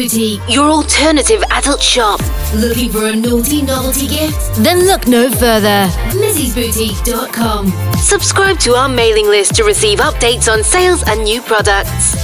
Boutique. Your alternative adult shop. Looking for a naughty novelty gift? Then look no further. Mizzy'sBoutique.com. Subscribe to our mailing list to receive updates on sales and new products.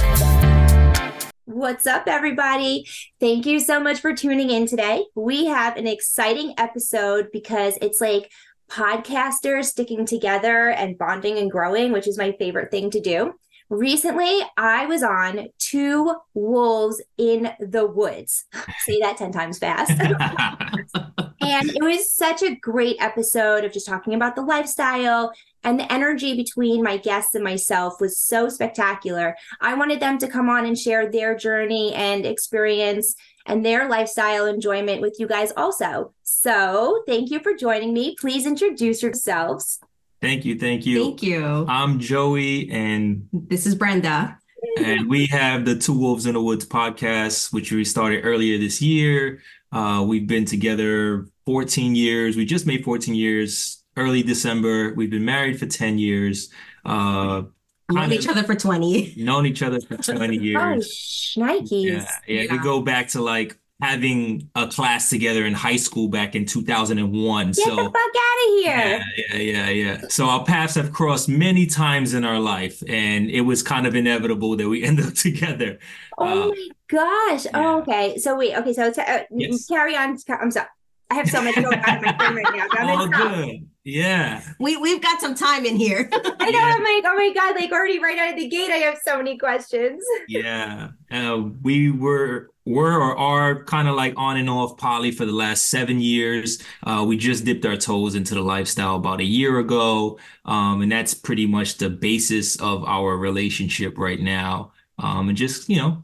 What's up, everybody? Thank you so much for tuning in today. We have an exciting episode because it's like podcasters sticking together and bonding and growing, which is my favorite thing to do. Recently, I was on Two Wolves in the Woods. Say that 10 times fast. and it was such a great episode of just talking about the lifestyle and the energy between my guests and myself was so spectacular. I wanted them to come on and share their journey and experience and their lifestyle enjoyment with you guys also. So, thank you for joining me. Please introduce yourselves. Thank you, thank you. Thank you. I'm Joey, and This is Brenda. and we have the Two Wolves in the Woods podcast, which we started earlier this year. Uh, we've been together 14 years. We just made 14 years early December. We've been married for 10 years. Uh, Known each other for 20. known each other for 20 Oh, years. shnikes. Yeah, yeah, we Yeah. go back to like having a class together in high school back in 2001. Get So the fuck out of here. Yeah, yeah, yeah, yeah. So our paths have crossed many times in our life, and it was kind of inevitable that we end up together. Oh Uh, my gosh. yeah. Oh, okay. So wait, okay, so t- uh, Yes. carry on. I'm sorry. I have so much going on in my brain right now. but all gonna good. Yeah. We, we've got some time in here. I know. I'm like, oh my god! Like already right out of the gate, I have so many questions. Yeah. Uh, we were were or are kind of like on and off poly for the last seven years. Uh, we just dipped our toes into the lifestyle about a year ago. Um, and that's pretty much the basis of our relationship right now. Um, and just, you know,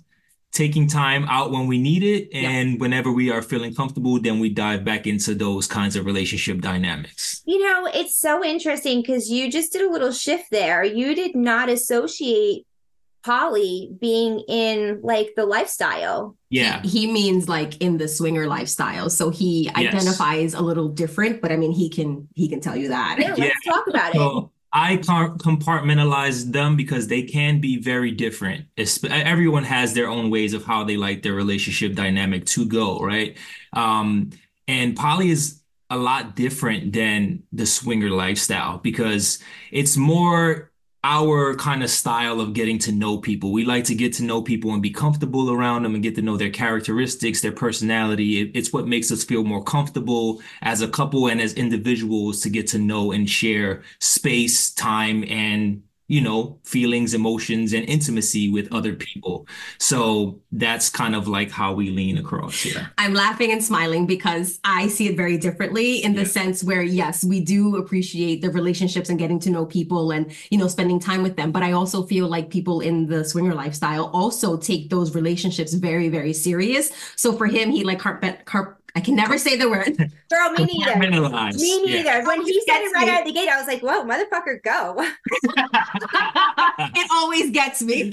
taking time out when we need it and whenever we are feeling comfortable, then we dive back into those kinds of relationship dynamics. You know, it's so interesting because you just did a little shift there. You did not associate poly being in like the lifestyle. Yeah. He means like in the swinger lifestyle. So he Yes. identifies a little different, but I mean he can he can tell you that. Yeah, let's talk about it. I can't compartmentalize them because they can be very different. It's, everyone has their own ways of how they like their relationship dynamic to go, right? Um, and poly is a lot different than the swinger lifestyle because it's more our kind of style of getting to know people. We like to get to know people and be comfortable around them and get to know their characteristics, their personality. It- it's what makes us feel more comfortable as a couple and as individuals to get to know and share space, time, and you know, feelings, emotions, and intimacy with other people. So that's kind of like how we lean across here. I'm laughing and smiling because I see it very differently in the Yeah. sense where yes, we do appreciate the relationships and getting to know people and you know spending time with them, but I also feel like people in the swinger lifestyle also take those relationships very very serious. So for him, he like carpet carp I can never say the word. Girl, me neither. Compartmentalize. Me Yeah. neither. When he said it right me. out of the gate, I was like, whoa, motherfucker, go. it always gets me.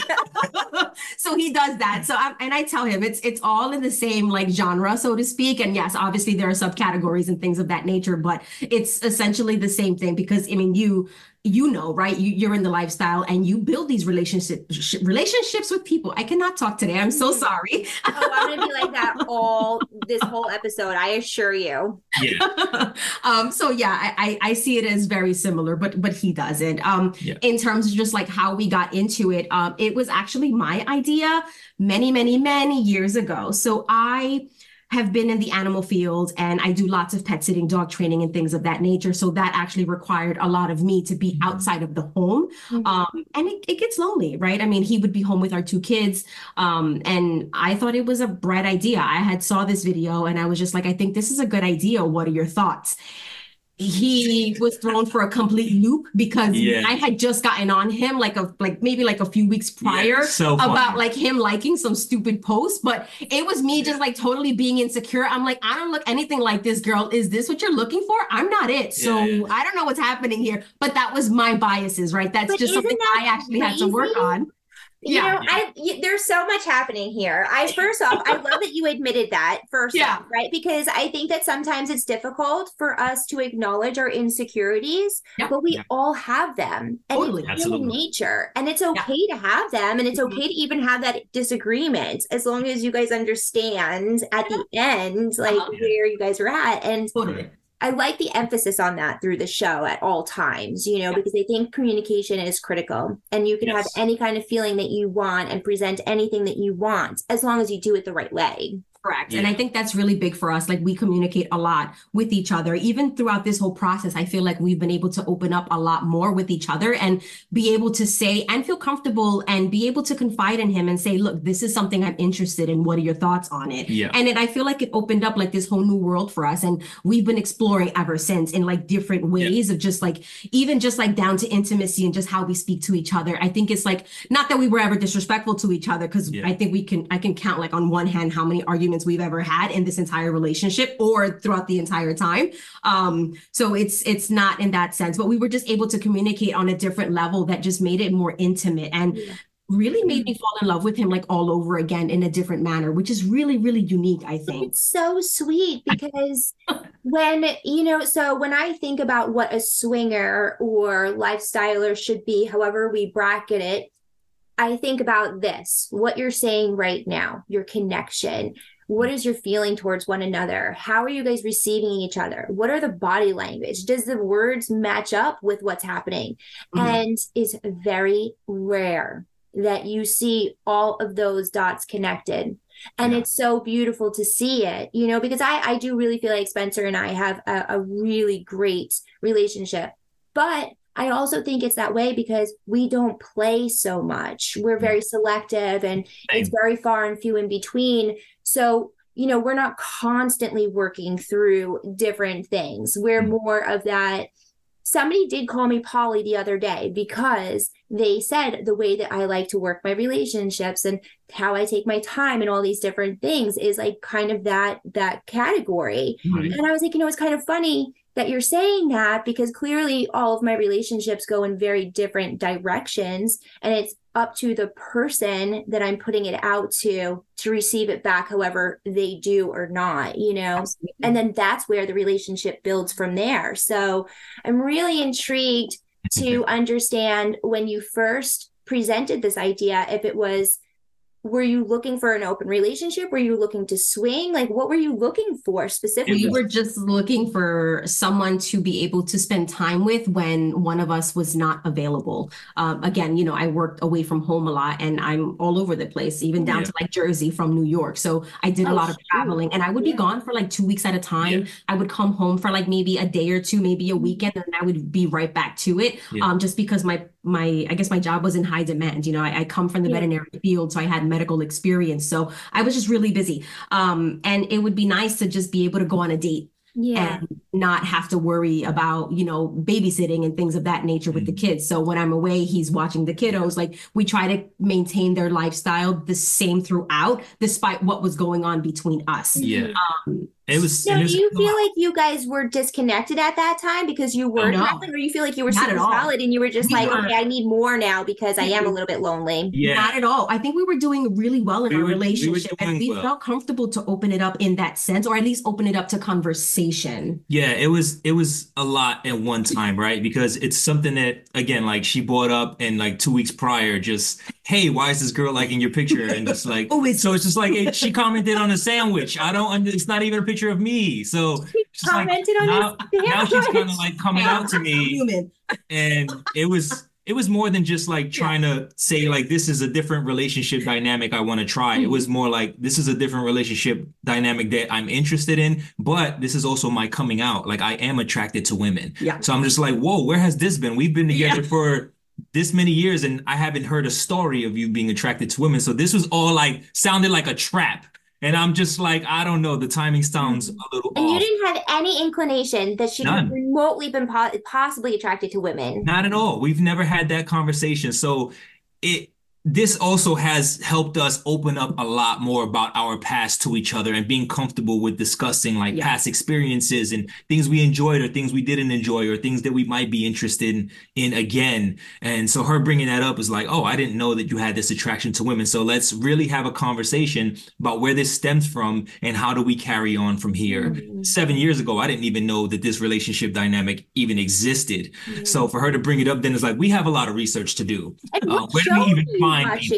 so he does that. So I, and I tell him it's it's all in the same like genre, so to speak. And yes, obviously there are subcategories and things of that nature, but it's essentially the same thing because I mean you you know right you, you're in the lifestyle and you build these relationship relationships with people i cannot talk today i'm so sorry Oh, I'm gonna be like that all this whole episode. I assure you. Yeah. um so yeah I, I i see it as very similar but but he doesn't um Yeah. in terms of just like how we got into it um it was actually my idea many many many years ago so i have been in the animal field and I do lots of pet sitting, dog training, and things of that nature. So that actually required a lot of me to be Mhm. outside of the home. Mhm. Um, and it, it gets lonely, right? I mean, he would be home with our two kids. Um, and I thought it was a bright idea. I had saw this video and I was just like, I think this is a good idea. What are your thoughts? He was thrown for a complete loop because Yeah. I had just gotten on him like a like maybe like a few weeks prior so about like him liking some stupid post, but it was me just like totally being insecure. I'm like, I don't look anything like this girl. Is this what you're looking for? I'm not it. So Yeah, yeah. I don't know what's happening here. But that was my biases, right? That's But just something that I actually had to work on. You Yeah. know, I y- there's so much happening here. I first off, I love that you admitted that first Yeah. off, right? Because I think that sometimes it's difficult for us to acknowledge our insecurities, Yeah. but we Yeah. all have them. And Totally. it's human Absolutely. nature. And it's okay to have them and it's Mhm. okay to even have that disagreement as long as you guys understand at the end like Uh-huh. where you guys are at. And Totally. I like the emphasis on that through the show at all times, you know, Yeah. because I think communication is critical and you can have any kind of feeling that you want and present anything that you want as long as you do it the right way. Correct. And I think that's really big for us. Like we communicate a lot with each other. Even throughout this whole process, I feel like we've been able to open up a lot more with each other and be able to say and feel comfortable and be able to confide in him and say, look, this is something I'm interested in. What are your thoughts on it? Yeah. And it, I feel like it opened up like this whole new world for us. And we've been exploring ever since in like different ways of just like, even just like down to intimacy and just how we speak to each other. I think it's like, not that we were ever disrespectful to each other, because Yeah. I think we can, I can count like on one hand how many arguments we've ever had in this entire relationship or throughout the entire time. Um, so it's, it's not in that sense, but we were just able to communicate on a different level that just made it more intimate and Yeah. really made me fall in love with him like all over again in a different manner, which is really, really unique, I think. It's so sweet because when, you know, so when I think about what a swinger or lifestyler should be, however we bracket it, I think about this what you're saying right now, your connection. What is your feeling towards one another? How are you guys receiving each other? What are the body language? Does the words match up with what's happening? Mhm. And it's very rare that you see all of those dots connected. And Yeah. it's so beautiful to see it, you know, because I, I do really feel like Spencer and I have a, a really great relationship. But I also think it's that way because we don't play so much. We're very selective and it's very far and few in between. So, you know, we're not constantly working through different things. We're Mm. more of that. Somebody did call me poly the other day because they said the way that I like to work my relationships and how I take my time and all these different things is like kind of that that category. Right. And I was like, you know, it's kind of funny that you're saying that because clearly all of my relationships go in very different directions. And it's up to the person that I'm putting it out to to receive it back, however they do or not, you know? Absolutely. And then that's where the relationship builds from there. So I'm really intrigued to understand when you first presented this idea, if it was were you looking for an open relationship? Were you looking to swing? Like, what were you looking for specifically? We were just looking for someone to be able to spend time with when one of us was not available. Um, again, you know, I worked away from home a lot and I'm all over the place, even down Yeah. to like Jersey from New York. So I did a Oh, lot of traveling and I would be gone for like two weeks at a time. Yeah. I would come home for like maybe a day or two, maybe a weekend, and I would be right back to it. Yeah. Um, just because my my I guess my job was in high demand. You know, I, I come from the Yeah. veterinary field, so I had medical experience. So I was just really busy. Um, and it would be nice to just be able to go on a date yeah. and not have to worry about you know babysitting and things of that nature with the kids so when i'm away he's watching the kiddos like we try to maintain their lifestyle the same throughout despite what was going on between us Yeah. um It was. Now, it do you feel like you guys were disconnected at that time because you were no. or you feel like you were Not super solid and you were just We like, were- okay, I need more now because I am a little bit lonely. Yeah. Not at all. I think we were doing really well in We our were- we relationship, and we well. felt comfortable to open it up in that sense, or at least open it up to conversation. Yeah, it was it was a lot at one time, right? Because it's something that again, like she brought up and like two weeks prior, just hey, why is this girl liking your picture? And just like Oh, it's- so it's just like it, she commented on a sandwich. I don't it's not even a picture of me. So it's just like, Commented on now, now she's kind of like coming out to me and it was it was more than just like trying to say like this is a different relationship dynamic I want to try. It was more like this is a different relationship dynamic that I'm interested in, but this is also my coming out. Like I am attracted to women. Yeah. So I'm just like, whoa, where has this been? We've been together Yeah. for this many years and I haven't heard a story of you being attracted to women. So this was all like sounded like a trap. And I'm just like, I don't know. The timing sounds a little And you didn't have any inclination that she could None. remotely been po- possibly attracted to women. Not at all. We've never had that conversation. So it this also has helped us open up a lot more about our past to each other and being comfortable with discussing like Yeah. past experiences and things we enjoyed or things we didn't enjoy or things that we might be interested in, in again. And so her bringing that up is like, oh, I didn't know that you had this attraction to women. So let's really have a conversation about where this stems from and how do we carry on from here. Seven years ago, I didn't even know that this relationship dynamic even existed. So for her to bring it up, then it's like we have a lot of research to do. Uh, where do we even find people?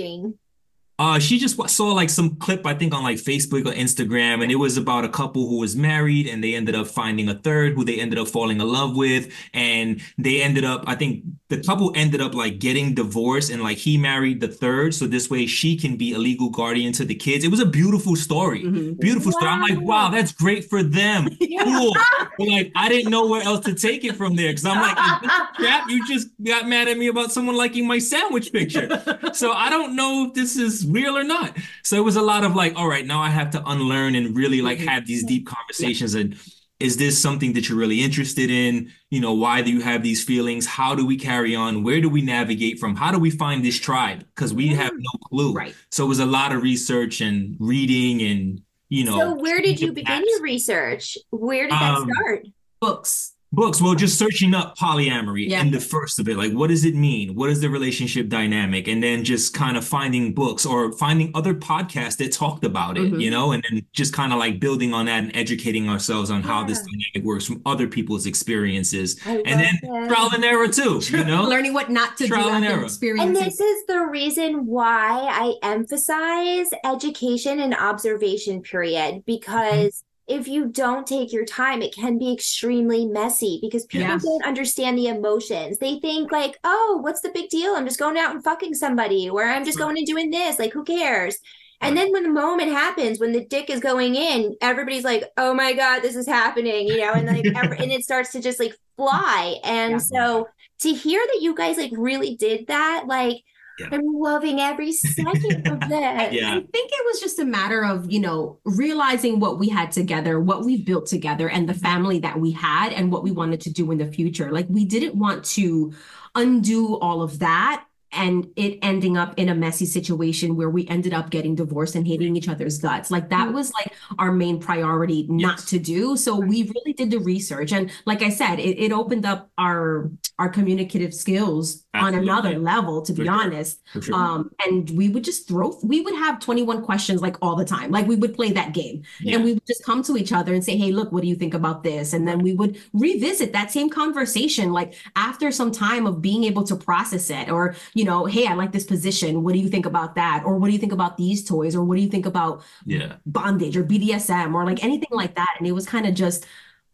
Uh, she just saw like some clip, I think, on like Facebook or Instagram, and it was about a couple who was married and they ended up finding a third who they ended up falling in love with. And they ended up, I think the couple ended up like getting divorced and like he married the third. So this way she can be a legal guardian to the kids. It was a beautiful story. Mhm. Beautiful story. I'm like, Wow. wow, that's great for them. Cool. But like, I didn't know where else to take it from there. Cause I'm like, a? You just got mad at me about someone liking my sandwich picture. So I don't know if this is real or not. So it was a lot of like, all right, now I have to unlearn and really like Mhm. have these deep conversations. And is this something that you're really interested in? You know, why do you have these feelings? How do we carry on? Where do we navigate from? How do we find this tribe? Because we have no clue. Right. So it was a lot of research and reading and, you know, so where did you apps. begin your research? Where did that Um, start? Books. Books, well, just searching up polyamory Yeah. and the first of it, like what does it mean? What is the relationship dynamic? And then just kind of finding books or finding other podcasts that talked about it, Mhm. you know, and then just kind of like building on that and educating ourselves on how this dynamic works from other people's experiences. And then love that. trial and error too, you know? Learning what not to Trial do and error. And this is the reason why I emphasize education and observation period because if you don't take your time, it can be extremely messy because people Yeah. don't understand the emotions. They think like, "Oh, what's the big deal? I'm just going out and fucking somebody, or I'm just going and doing this. Like, who cares?" And then when the moment happens, when the dick is going in, everybody's like, "Oh my god, this is happening," you know, and like, every, and it starts to just like fly. And Yeah. so to hear that you guys like really did that, like, Yeah. I'm loving every second of that. Yeah. I think it was just a matter of, you know, realizing what we had together, what we've built together, and the family that we had, and what we wanted to do in the future. Like, we didn't want to undo all of that and it ending up in a messy situation where we ended up getting divorced and hating each other's guts. Like, that mm. was like our main priority not Yes. to do. So, we really did the research. And like I said, it, it opened up our our communicative skills on another level, to be sure. honest. Sure. Um, and we would just throw, we would have 21 questions like all the time. Like we would play that game Yeah. and we would just come to each other and say, Hey, look, what do you think about this? And then we would revisit that same conversation, like after some time of being able to process it or, you know, Hey, I like this position. What do you think about that? Or what do you think about these toys? Or what do you think about yeah. bondage or BDSM or like anything like that. And it was kind of just,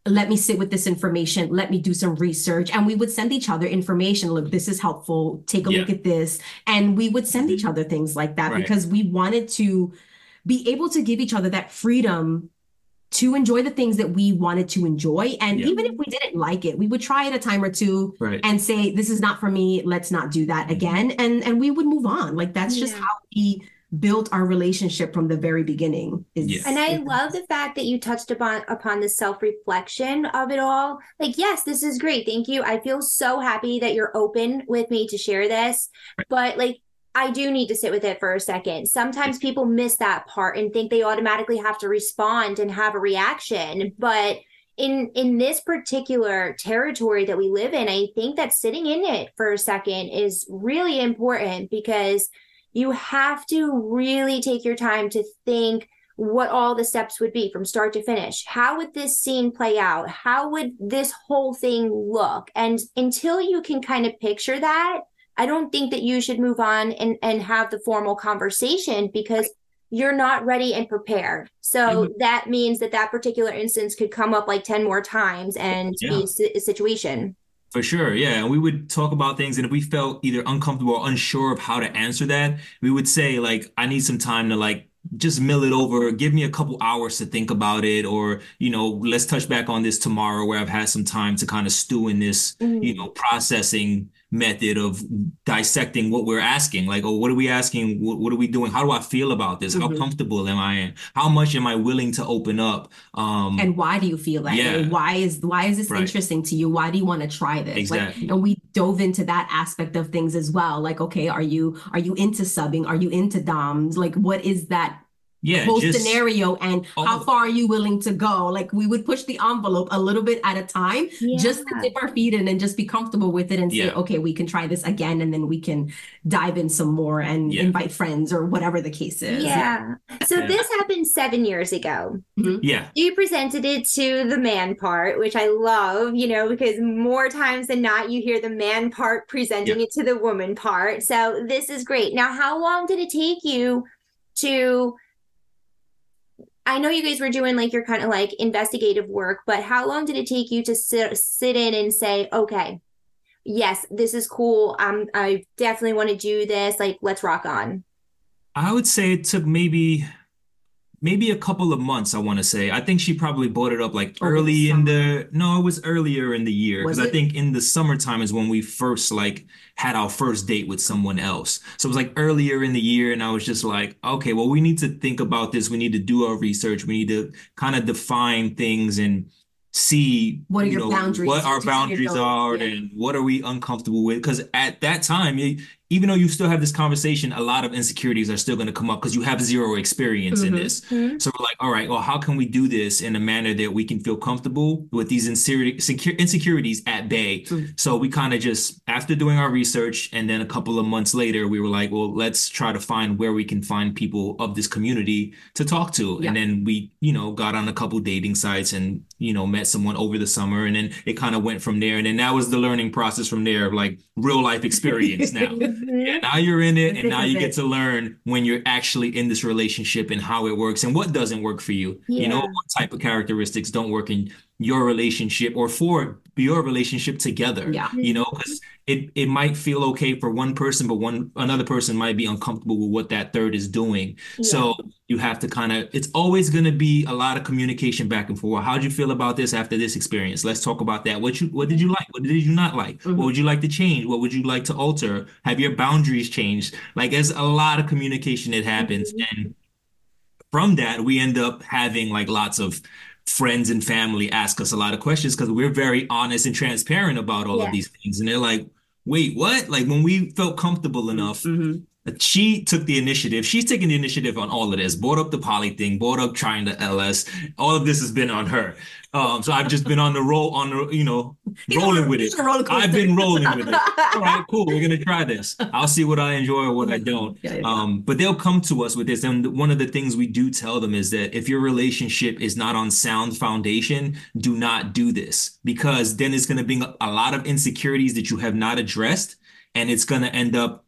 let me sit with this information, let me do some research. And we would send each other information. Look, this is helpful. Take a look at this. And we would send each mm-hmm. other things like that Right. because we wanted to be able to give each other that freedom to enjoy the things that we wanted to enjoy. And Yeah. even if we didn't like it, we would try it a time or two Right. and say, this is not for me. Let's not do that mm-hmm. again. And and we would move on. Like that's just how we built our relationship from the very beginning. Is, Yeah. And I love the fact that you touched upon upon the self-reflection of it all. Like, yes, this is great. Thank you. I feel so happy that you're open with me to share this. But like I do need to sit with it for a second. Sometimes people miss that part and think they automatically have to respond and have a reaction. But in in this particular territory that we live in, I think that sitting in it for a second is really important because you have to really take your time to think what all the steps would be from start to finish. How would this scene play out? How would this whole thing look? And until you can kind of picture that, I don't think that you should move on and, and have the formal conversation because you're not ready and prepared. So mm-hmm. that means that that particular instance could come up like 10 more times and Yeah. be a situation. For sure, yeah. And we would talk about things, and if we felt either uncomfortable or unsure of how to answer that, we would say, like, I need some time to like just mill it over, give me a couple hours to think about it, or, you know, let's touch back on this tomorrow where I've had some time to kind of stew in this, you mm-hmm. know, processing method of dissecting what we're asking. Like, oh, what are we asking? What, what are we doing? How do I feel about this? How Mhm. comfortable am I in? How much am I willing to open up? Um, And why do you feel that Yeah. way? Why is why is this Right. interesting to you? Why do you want to try this? Exactly. Like, and we dove into that aspect of things as well. Like, okay, are you are you into subbing? Are you into DOMs? Like, what is that yeah, whole just scenario and how far are you willing to go? Like we would push the envelope a little bit at a time just to dip our feet in and just be comfortable with it and say, Yeah. okay, we can try this again and then we can dive in some more and Yeah. invite friends or whatever the case is. Yeah. So Yeah. this happened seven years ago. Mm-hmm. yeah, You presented it to the man part, which I love, you know, because more times than not, you hear the man part presenting Yeah. it to the woman part. So this is great. Now, how long did it take you to? I know you guys were doing like your kind of like investigative work, but how long did it take you to sit sit in and say, okay, yes, this is cool. Um, I definitely want to do this. Like, let's rock on. I would say it took maybe maybe a couple of months, I want to say. I think she probably brought it up like Over the early in the no, it was earlier in the year because I think in the summertime is when we first like had our first date with someone else. So it was like earlier in the year, and I was just like, okay, well, we need to think about this. We need to do our research. We need to kind of define things and see What are you your know, boundaries? what our To see your boundaries are yeah. and what are we uncomfortable with because at that time you, even though you still have this conversation a lot of insecurities are still going to come up because you have zero experience in Mhm. this so we're like all right well how can we do this in a manner that we can feel comfortable with these insecurities at bay Mm. so we kind of just after doing our research and then a couple of months later we were like well let's try to find where we can find people of this community to talk to Yeah. and then we you know got on a couple dating sites and you know met someone over the summer and then it kind of went from there and then that was the learning process from there like real life experience now yeah, now you're in it, and now you get to learn when you're actually in this relationship and how it works and what doesn't work for you. You know, what type of characteristics don't work in your relationship or for your relationship together. Yeah. You know, because it it might feel okay for one person, but one another person might be uncomfortable with what that third is doing. So you have to kind of, it's always going to be a lot of communication back and forth. How'd you feel about this after this experience? Let's talk about that. What you, what did you like? What did you not like? Mhm. What would you like to change? What would you like to alter? Have your boundaries changed? Like, there's a lot of communication that happens. And from that, we end up having like lots of friends and family ask us a lot of questions because we're very honest and transparent about all Yeah. of these things. And they're like, wait, what? Like, when we felt comfortable enough, Mhm. She took the initiative. She's taking the initiative on all of this. Brought up the poly thing. Brought up trying the LS. All of this has been on her. Um, so I've just been on the roll, on the you know, rolling with it. he's on a roller coaster. I've been rolling with it. All right, cool. We're gonna try this. I'll see what I enjoy or what I don't. Yeah, yeah, yeah. Um, but they'll come to us with this. And one of the things we do tell them is that if your relationship is not on sound foundation, do not do this because then it's gonna bring a lot of insecurities that you have not addressed, and it's gonna end up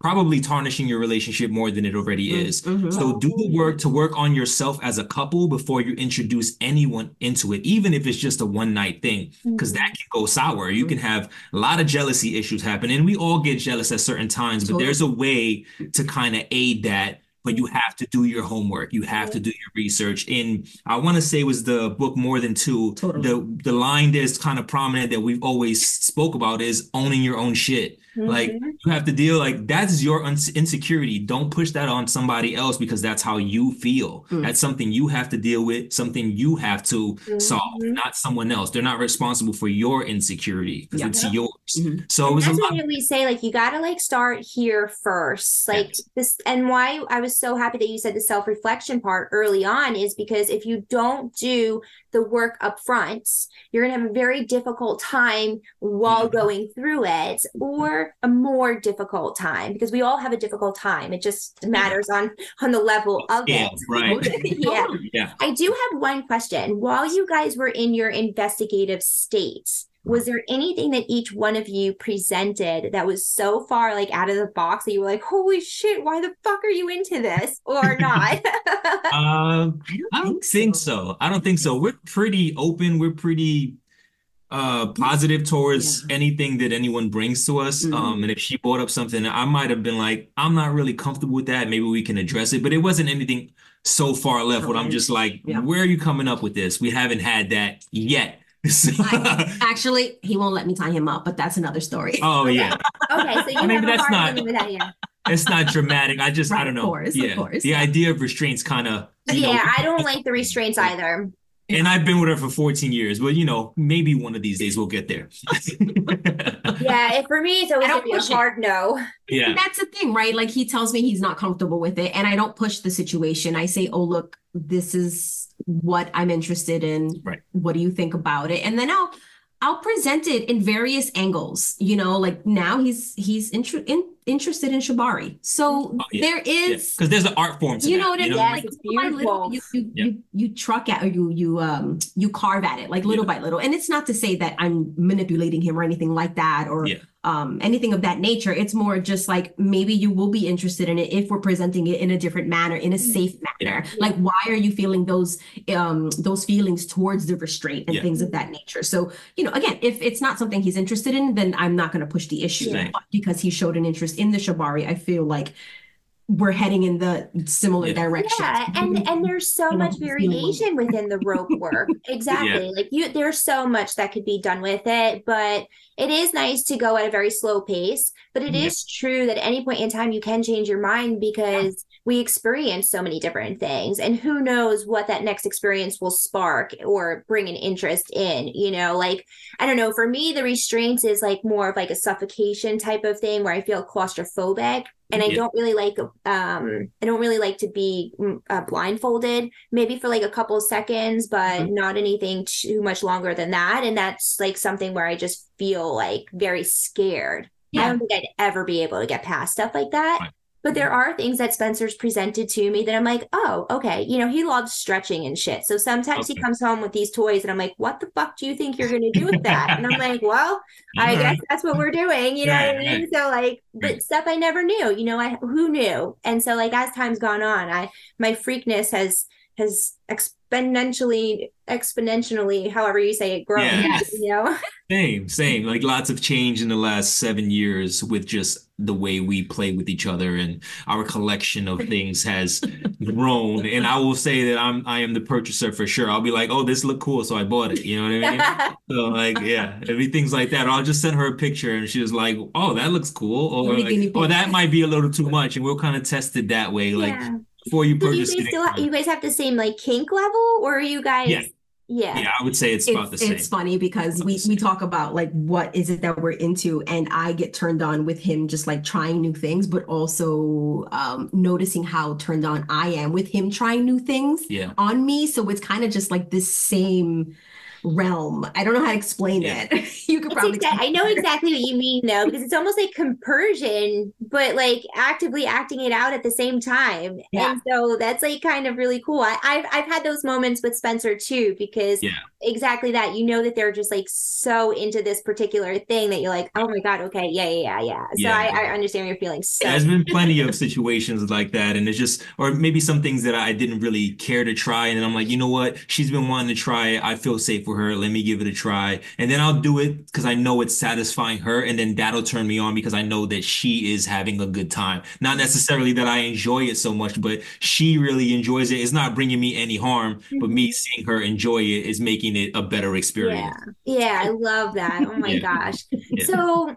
probably tarnishing your relationship more than it already mm-hmm. is. Mhm. So do the mm-hmm. work to work on yourself as a couple before you introduce anyone into it, even if it's just a one night thing, because that mm-hmm. can go sour. You can have a lot of jealousy issues happen, and we all get jealous at certain times, but there's a way to kind of aid that. But you have to do your homework. You have to do your research. In I want to say was the book More Than Two. Totally. The the line that's kind of prominent that we've always spoke about is owning your own shit. Like Mhm. you have to deal like that's your insecurity. Don't push that on somebody else because that's how you feel. Mm. That's something you have to deal with, something you have to solve, Mhm. not someone else. They're not responsible for your insecurity because Yeah. it's yours. Mhm. So it That's lot. why we say like you gotta like start here first. Like this and why I was so happy that you said the self-reflection part early on is because if you don't do the work up front, you're gonna have a very difficult time while Mhm. going through it, or a more difficult time because we all have a difficult time. It just matters on on the level of Yeah, it. right. yeah. Yeah. I do have one question. While you guys were in your investigative state, was there anything that each one of you presented that was so far like out of the box that you were like, holy shit, why the fuck are you into this? Or not? Uh, I don't think so. I don't think so. We're pretty open. We're pretty uh positive towards Yeah. anything that anyone brings to us. Mhm. Um, and if she brought up something, I might have been like, I'm not really comfortable with that. Maybe we can address it. But it wasn't anything so far left where I'm just like, Yeah. where are you coming up with this? We haven't had that yet. So- I- actually, he won't let me tie him up, but that's another story. oh yeah, Okay, so you I mean, have a that's hard not- limit that, yeah. it's not dramatic. I just I don't know. of know. course, of yeah, course, the idea of restraints kind of. Yeah, I don't like the restraints either. And I've been with her for 14 years, but you know, maybe one of these days we'll get there. Yeah, for me, it's always I don't be a push it. hard no. Yeah. And that's the thing, right? Like he tells me he's not comfortable with it, and I don't push the situation. I say, "Oh, look, this is what I'm interested in. Right. What do you think about it?" And then I'll I'll present it in various angles. You know, like now he's he's inter- in, interested in shibari, so Oh, yeah. there is. Because there's an art form to You know what I mean? Like it's little by little, beautiful. you you, Yeah. you you truck at or you you um you carve at it like little by little. And it's not to say that I'm manipulating him or anything like that or Yeah. Um anything of that nature. It's more just like maybe you will be interested in it if we're presenting it in a different manner, in a safe manner. Like why are you feeling those um those feelings towards the restraint and Yeah. things of that nature? So, you know, again, if it's not something he's interested in, then I'm not going to push the issue. Yeah. Because he showed an interest in the shibari, I feel like we're heading in the similar Yeah. direction. Yeah, and and there's so You much just feeling like- variation within the rope work. Exactly. Like you there's so much that could be done with it, but it is nice to go at a very slow pace, but it is Yeah. true that at any point in time you can change your mind because we experience so many different things and who knows what that next experience will spark or bring an interest in, you know, like I don't know, for me the restraints is like more of like a suffocation type of thing where I feel claustrophobic and I Yeah. don't really like um I don't really like to be mm, uh, blindfolded maybe for like a couple of seconds but Mm-hmm. not anything too much longer than that and that's like something where I just feel like very scared. I don't think I'd ever be able to get past stuff like that. Right. But there are things that Spencer's presented to me that I'm like, oh, okay. You know, he loves stretching and shit. So sometimes he comes home with these toys and I'm like, what the fuck do you think you're going to do with that? and I'm like, well, I guess that's what we're doing. You know what I mean? right. So like, but stuff I never knew, you know, I, who knew? And so like, as time's gone on, I, my freakness has, has exponentially, exponentially, however you say it, grown, Yeah. Yes. you know? Same, same. Like lots of change in the last seven years with just the way we play with each other and our collection of things has grown. And I will say that I'm I am the purchaser for sure. I'll be like, oh, this looked cool, so I bought it. You know what I mean? So like, yeah, it'd be things like that. Or I'll just send her a picture and she was like, oh, that looks cool. Or like, oh, or that might be a little too much. And we'll kind of test it that way, like yeah. Before you So do you purchase guys still ha- you guys have the same like kink level or are you guys Yeah. yeah. Yeah, I would say it's about the same. it's funny because we, we talk about like what is it that we're into and I get turned on with him just like trying new things but also um noticing how turned on I am with him trying new things Yeah. on me so it's kind of just like this same realm I don't know how to explain Yeah. it you could It's probably exact- I know exactly what you mean though, because it's almost like compersion, but like actively acting it out at the same time. Yeah. And so that's like kind of really cool. I, I've I've had those moments with Spencer too, because Yeah. exactly that. You know that they're just like so into this particular thing that you're like, oh my God, okay, yeah, yeah, yeah, yeah. So Yeah. I, I understand your feelings. So There's been plenty of situations like that, and it's just, or maybe some things that I didn't really care to try, and then I'm like, you know what? She's been wanting to try it. I feel safe with her. Let me give it a try, and then I'll do it because I know it's satisfying her, and then that'll turn me on because I know that she is having a good time. Not necessarily that I enjoy it so much, but she really enjoys it. It's not bringing me any harm, but me mm-hmm. seeing her enjoy it is making it a better experience. yeah, yeah, I love that. Oh my Yeah. gosh. Yeah. So,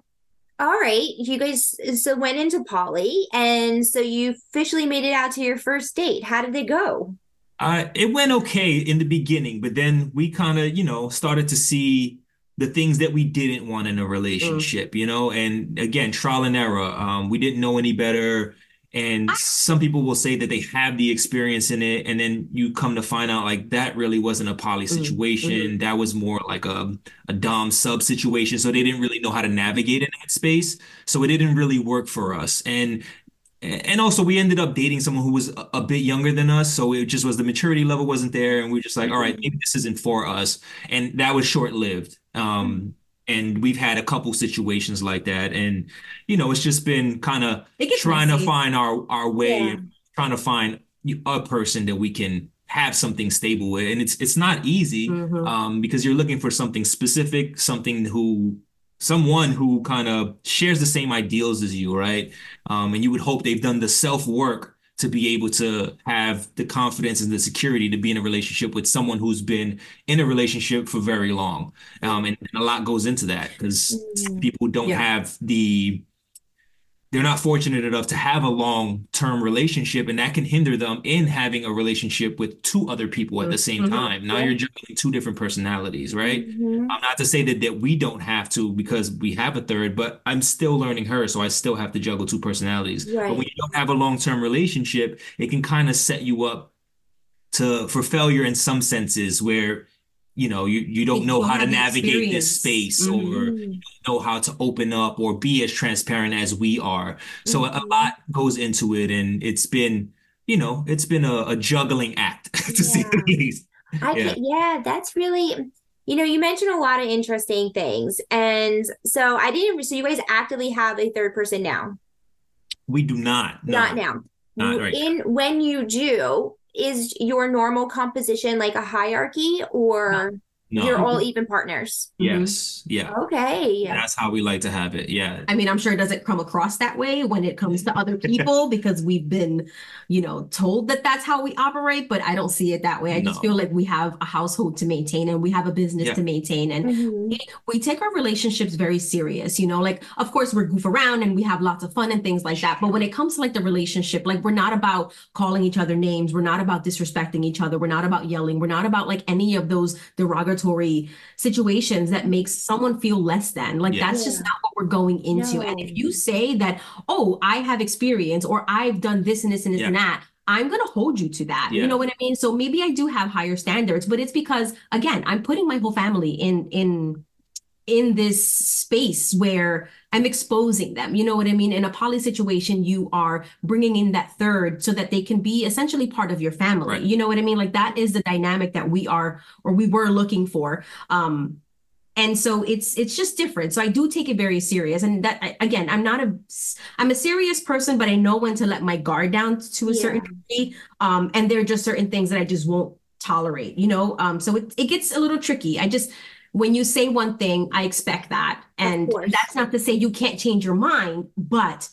all right, you guys so went into poly, and so you officially made it out to your first date. How did it go? Uh, it went okay in the beginning, but then we kind of, you know, started to see the things that we didn't want in a relationship, you know, and again, trial and error. Um, we didn't know any better. And some people will say that they have the experience in it, and then you come to find out like that really wasn't a poly situation. That was more like a, a dom sub situation. So they didn't really know how to navigate in that space. So it didn't really work for us. And and also we ended up dating someone who was a, a bit younger than us so it just was the maturity level wasn't there and we were just like all right maybe this isn't for us and that was short-lived um and we've had a couple situations like that and you know it's just been kind of trying to find our our way Yeah. trying to find a person that we can have something stable with and it's it's not easy Mhm. um because you're looking for something specific something who someone who kind of shares the same ideals as you right um and you would hope they've done the self work to be able to have the confidence and the security to be in a relationship with someone who's been in a relationship for very long. Um, and, and a lot goes into that because Mm. people don't Yeah. have the they're not fortunate enough to have a long-term relationship and that can hinder them in having a relationship with two other people at the same Mhm. time. Now Yeah. you're juggling two different personalities, right? Mhm. I'm not to say that that we don't have to because we have a third, but I'm still learning her, so I still have to juggle two personalities. Right. But when you don't have a long-term relationship, it can kind of set you up to for failure in some senses where you know you you don't know how to navigate this experience. space or Mhm. know how to open up or be as transparent as we are. So a Mhm. lot goes into it, and it's been, you know, it's been a, a juggling act to say the Yeah. least. I Yeah. can, yeah, that's really, you know, you mentioned a lot of interesting things. And so I didn't, so you guys actively have a third person now, We do not. No. not now. Not right In when you do, is your normal composition like a hierarchy or No. you're all even partners? Yes. Yeah. Okay. That's how we like to have it. Yeah. I mean, I'm sure it doesn't come across that way when it comes to other people because we've been, you know, told that that's how we operate, but I don't see it that way. I just feel like we have a household to maintain and we have a business Yeah. to maintain and Mhm. we, we take our relationships very serious, you know, like of course we're goof around and we have lots of fun and things like that. But when it comes to like the relationship, like we're not about calling each other names, we're not about disrespecting each other, we're not about yelling, we're not about like any of those derogatory situations that makes someone feel less than. Like Yeah. that's just not what we're going into. And if you say that, oh, I have experience or I've done this and this and this and that. I'm going to hold you to that. You know what I mean? So maybe I do have higher standards, but it's because again, I'm putting my whole family in in in this space where I'm exposing them. You know what I mean? In a poly situation, you are bringing in that third so that they can be essentially part of your family. Right. You know what I mean? Like that is the dynamic that we are or we were looking for. Um and so it's it's just different. So I do take it very serious. And that again, I'm not a I'm a serious person, but I know when to let my guard down to a certain degree. Um, and there are just certain things that I just won't tolerate, you know? Um, so it, it gets a little tricky. I just, when you say one thing, I expect that. And that's not to say you can't change your mind, but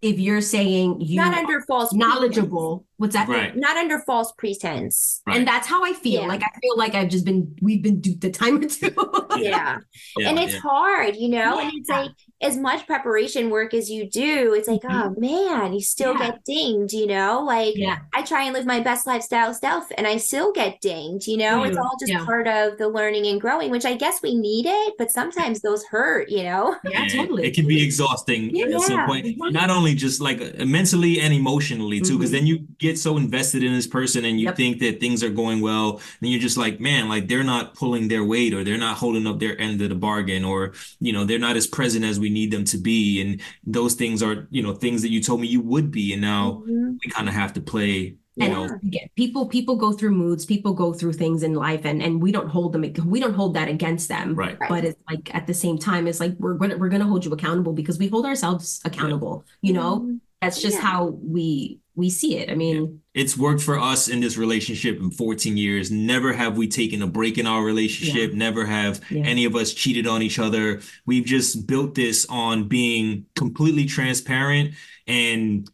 if you're saying you're Not under false knowledgeable, what's that? Right. Not under false pretense. Right. And that's how I feel. Yeah. Like I feel like I've just been we've been duped a time or two. Yeah. Yeah, and it's yeah. hard, you know, and it's like as much preparation work as you do, it's like, oh man, you still Mm-hmm. Yeah. get dinged, you know? Like Yeah. I try and live my best lifestyle self and I still get dinged, you know? It's Mhm. all just Yeah. part of the learning and growing, which I guess we need it, but sometimes those hurt, you know? Yeah, Yeah, totally. It can be exhausting at some point, not only just like uh, mentally and emotionally too, because Mhm. then you get so invested in this person and you Yep. think that things are going well, and you're just like, man, like they're not pulling their weight or they're not holding up their end of the bargain, or you know, they're not as present as we need them to be, and those things are, you know, things that you told me you would be, and now Mhm. we kind of have to play, you And know, again, people people go through moods, people go through things in life, and and we don't hold them we don't hold that against them. right. But it's like at the same time, it's like we're gonna we're gonna hold you accountable because we hold ourselves accountable. You know, Mhm. That's just Yeah. how we we see it. I mean, It's worked for us in this relationship in 14 years. Never have we taken a break in our relationship. Never have Yeah. any of us cheated on each other. We've just built this on being completely transparent and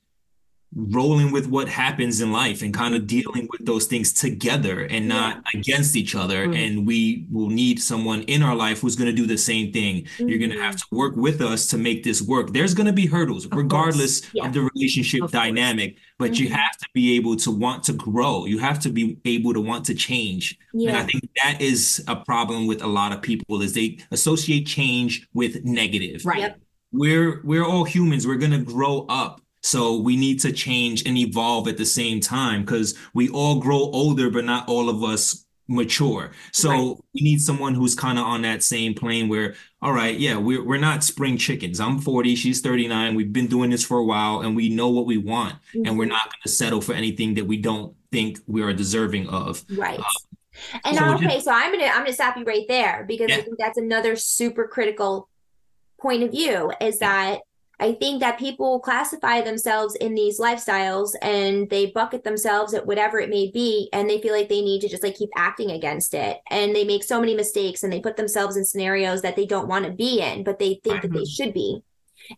rolling with what happens in life and kind of dealing with those things together and not against each other. Mhm. And we will need someone in our life who's going to do the same thing. You're going to have to work with us to make this work. There's going to be hurdles, course. regardless Yeah. of the relationship Of course. dynamic, but you Mhm. have to be able to want to grow. You have to be able to want to change. And I think that is a problem with a lot of people is they associate change with negative. right. Yep. We're we're all humans. We're gonna grow up. So we need to change and evolve at the same time because we all grow older, but not all of us mature. So Right. we need someone who's kind of on that same plane where, all right, yeah, we're we're not spring chickens. I'm 40, she's 39. We've been doing this for a while and we know what we want. And we're Mhm. not gonna settle for anything that we don't think we are deserving of. Right. And so okay, just- so I'm gonna I'm gonna stop you right there because I think that's another super critical point of view is that I think that people classify themselves in these lifestyles and they bucket themselves at whatever it may be and they feel like they need to just like keep acting against it and they make so many mistakes and they put themselves in scenarios that they don't want to be in but they think that they mm-hmm. should be.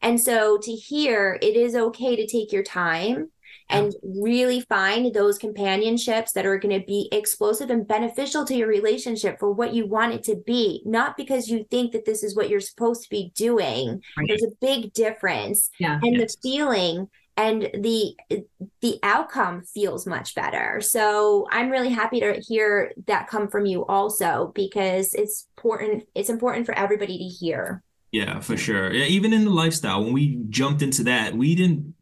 And so to hear it is okay to take your time and really find those companionships that are going to be explosive and beneficial to your relationship for what you want it to be, not because you think that this is what you're supposed to be doing. Right. There's a big difference. Yeah. And Yes. the feeling and the the outcome feels much better. So I'm really happy to hear that come from you also because it's important it's important for everybody to hear. Yeah, for sure. Yeah, even in the lifestyle, when we jumped into that, we didn't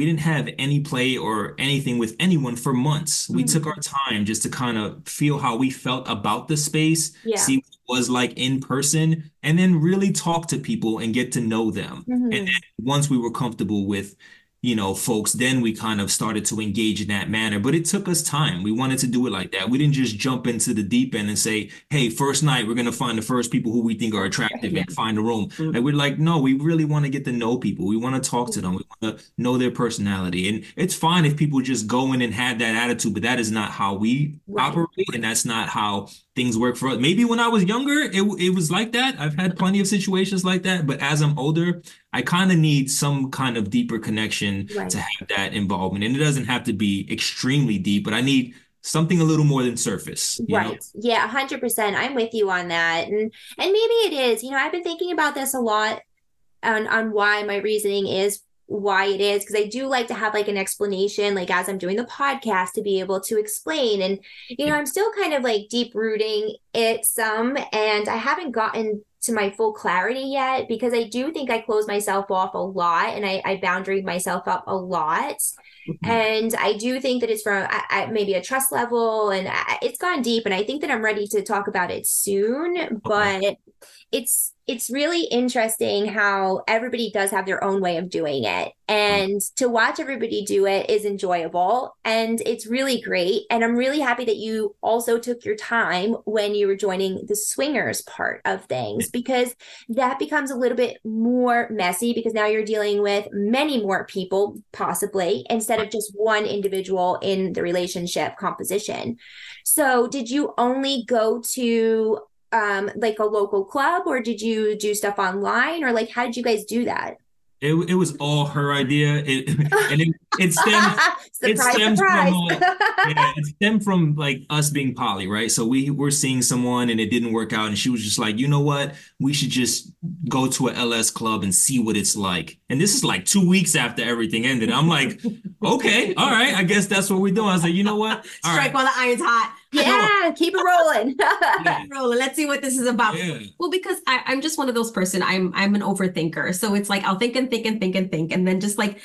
we didn't have any play or anything with anyone for months. We Mhm. took our time just to kind of feel how we felt about the space, Yeah. see what it was like in person, and then really talk to people and get to know them. Mhm. And then once we were comfortable with, you know, folks, then we kind of started to engage in that manner. But it took us time. We wanted to do it like that. We didn't just jump into the deep end and say, hey, first night, we're going to find the first people who we think are attractive and find a room. Mhm. Like, we're like, no, we really want to get to know people. We want to talk to them. We want to know their personality. And it's fine if people just go in and have that attitude, but that is not how we Right. operate. And that's not how things work for us. Maybe when I was younger, it, it was like that. I've had plenty of situations like that. But as I'm older, I kind of need some kind of deeper connection Right. to have that involvement. And it doesn't have to be extremely deep, but I need something a little more than surface. you know? Right. Yeah, 100%. I'm with you on that. And and maybe it is. You know, I've been thinking about this a lot on on why my reasoning is why it is because I do like to have like an explanation like as I'm doing the podcast to be able to explain and you know, I'm still kind of like deep rooting it some and I haven't gotten to my full clarity yet because I do think I close myself off a lot and I, I boundary myself up a lot. Mm-hmm. And I do think that it's from I, I, maybe a trust level and I, it's gone deep. And I think that I'm ready to talk about it soon. But it's it's really interesting how everybody does have their own way of doing it. And to watch everybody do it is enjoyable and it's really great. And I'm really happy that you also took your time when you were joining the swingers part of things because that becomes a little bit more messy because now you're dealing with many more people, possibly, instead of just one individual in the relationship composition. So, did you only go to um like a local club or did you do stuff online or like how did you guys do that? It, it was all her idea. It, and it, it stemmed it stems surprise. from uh, yeah, it stemmed from like us being poly, right? So we were seeing someone and it didn't work out, and she was just like, you know what? We should just go to a LS club and see what it's like. And this is like two weeks after everything ended. I'm like, okay, all right, I guess that's what we're doing. I was like, you know what? All Strike right, while the iron's hot. yeah, keep it rolling. Yeah. Rolling. Let's see what this is about. yeah, Well, because I, I'm just one of those person. I'm I'm an overthinker. So it's like I'll think and think and think and think, and then just like